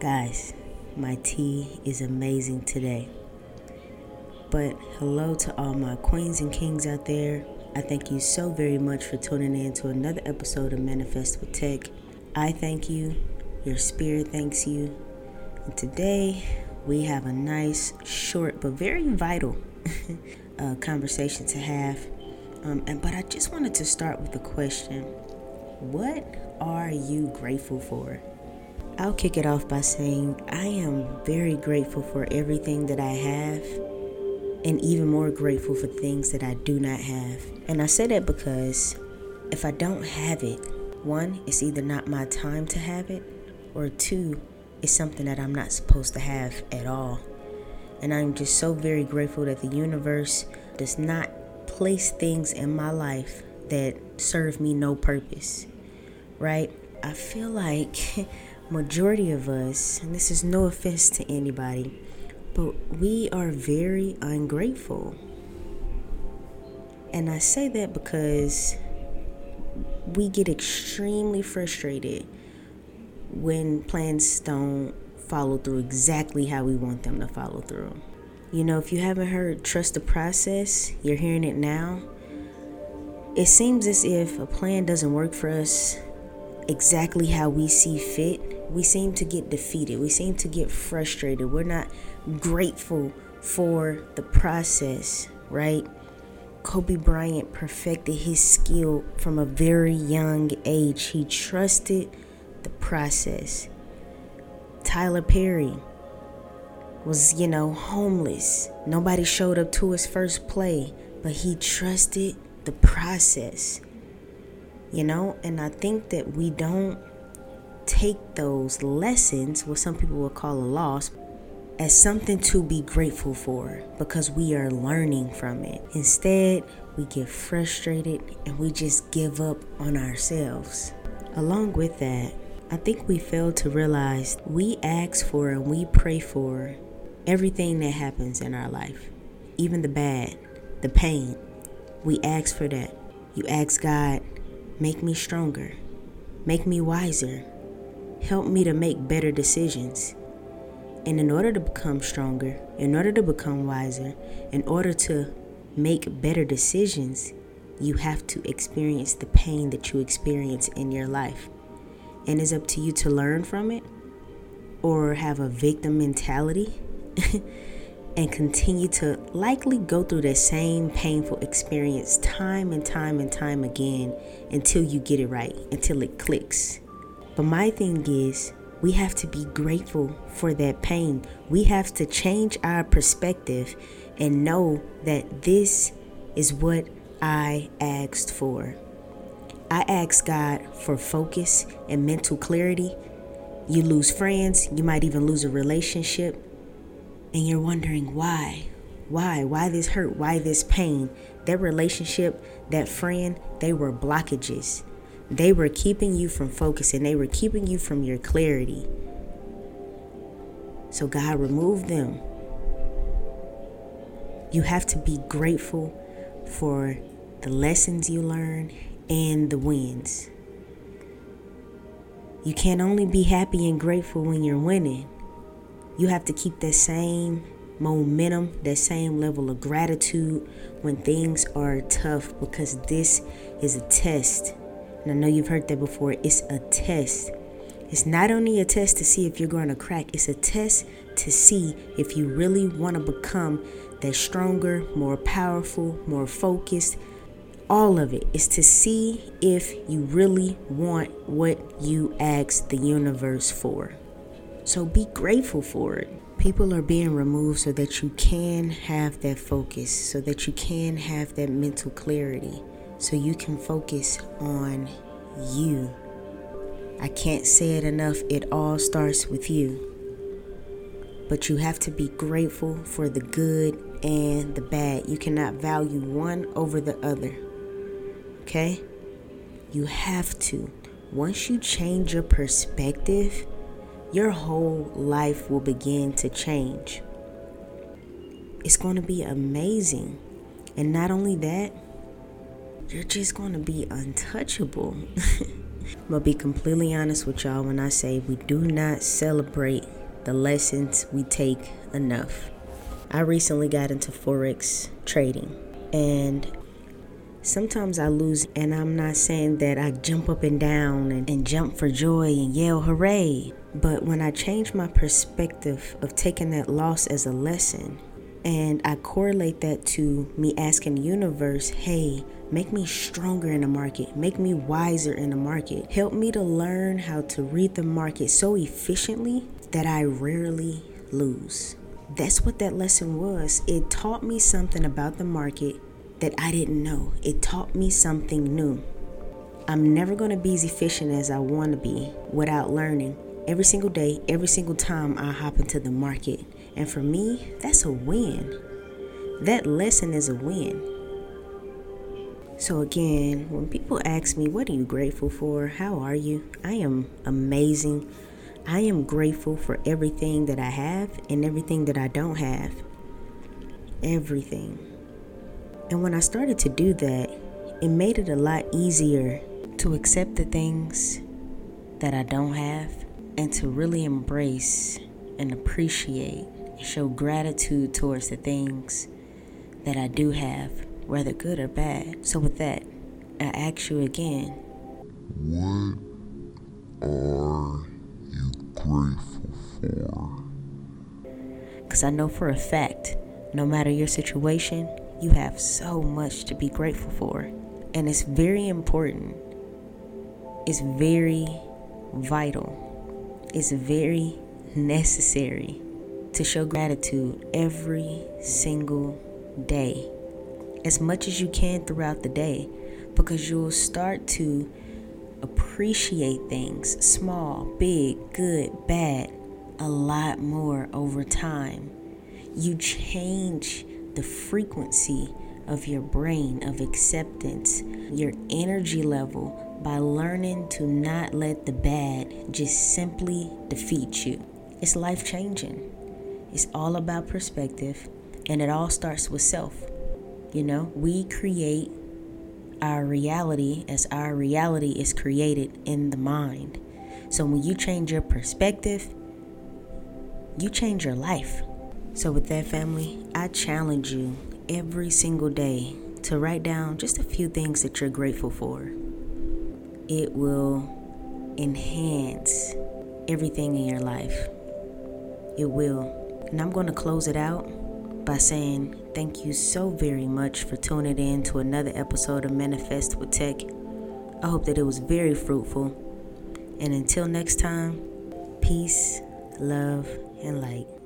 Guys, my tea is amazing today. But hello to all my queens and kings out there. I thank you so very much for tuning in to another episode of Manifest with Tek. I thank you, your spirit thanks you. And today we have a nice, short, but very vital uh, conversation to have. Um, and but I just wanted to start with a question: What are you grateful for? I'll kick it off by saying I am very grateful for everything that I have, and even more grateful for things that I do not have. And I say that because if I don't have it, one, it's either not my time to have it, or two, it's something that I'm not supposed to have at all. And I'm just so very grateful that the universe does not place things in my life that serve me no purpose, right? I feel like majority of us, and this is no offense to anybody, but we are very ungrateful. And I say that because we get extremely frustrated when plans don't follow through exactly how we want them to follow through. You know, if you haven't heard Trust the Process, you're hearing it now. It seems as if a plan doesn't work for us exactly how we see fit. We seem to get defeated. We seem to get frustrated. We're not grateful for the process, right? Kobe Bryant perfected his skill from a very young age. He trusted the process. Tyler Perry was, you know, homeless. Nobody showed up to his first play, but he trusted the process. You know, and I think that we don't take those lessons, what some people would call a loss, as something to be grateful for because we are learning from it. Instead, we get frustrated and we just give up on ourselves. Along with that, I think we fail to realize we ask for and we pray for everything that happens in our life, even the bad, the pain. We ask for that. You ask God, make me stronger, make me wiser, help me to make better decisions. And in order to become stronger, in order to become wiser, in order to make better decisions, you have to experience the pain that you experience in your life. And it's up to you to learn from it or have a victim mentality and continue to likely go through the same painful experience time and time and time again until you get it right, until it clicks. But my thing is, we have to be grateful for that pain. We have to change our perspective and know that this is what I asked for. I asked God for focus and mental clarity. You lose friends, you might even lose a relationship and you're wondering why. Why? Why this hurt? Why this pain? That relationship, that friend, they were blockages. They were keeping you from focusing, they were keeping you from your clarity. So God removed them. You have to be grateful for the lessons you learn and the wins. You can only be happy and grateful when you're winning you have to keep that same momentum, that same level of gratitude when things are tough because this is a test. And I know you've heard that before. It's a test. It's not only a test to see if you're going to crack, it's a test to see if you really want to become that stronger, more powerful, more focused. All of it is to see if you really want what you asked the universe for. So be grateful for it. People are being removed so that you can have that focus, so that you can have that mental clarity, so you can focus on you. I can't say it enough, it all starts with you. But you have to be grateful for the good and the bad. You cannot value one over the other. Okay? You have to. Once you change your perspective, your whole life will begin to change. It's going to be amazing. And not only that, you're just going to be untouchable. Gonna be completely honest with y'all when I say we do not celebrate the lessons we take enough. I recently got into Forex trading and sometimes I lose, and I'm not saying that I jump up and down and, and, jump for joy and yell hooray. But when I change my perspective of taking that loss as a lesson, and I correlate that to me asking the universe, hey, make me stronger in the market, make me wiser in the market, help me to learn how to read the market so efficiently that I rarely lose. That's what that lesson was. It taught me something about the market that I didn't know. It taught me something new. I'm never going to be as efficient as I want to be without learning. Every single day, every single time I hop into the market. And for me, that's a win. That lesson is a win. So, again, when people ask me, What are you grateful for? How are you? I am amazing. I am grateful for everything that I have and everything that I don't have. Everything. And when I started to do that, it made it a lot easier to accept the things that I don't have and to really embrace and appreciate show gratitude towards the things that I do have, whether good or bad. So, with that, I ask you again What are you grateful for? Because I know for a fact, no matter your situation, you have so much to be grateful for. And it's very important. It's very vital. It's very necessary to show gratitude every single day. As much as you can throughout the day. Because you'll start to appreciate things small, big, good, bad a lot more over time. You change the frequency of your brain of acceptance, your energy level by learning to not let the bad just simply defeat you. It's life changing. It's all about perspective, and it all starts with self. You know, we create our reality as our reality is created in the mind. So when you change your perspective, you change your life. So, with that, family, I challenge you every single day to write down just a few things that you're grateful for. It will enhance everything in your life. It will. And I'm going to close it out by saying thank you so very much for tuning in to another episode of Manifest with Tek. I hope that it was very fruitful. And until next time, peace, love, and light.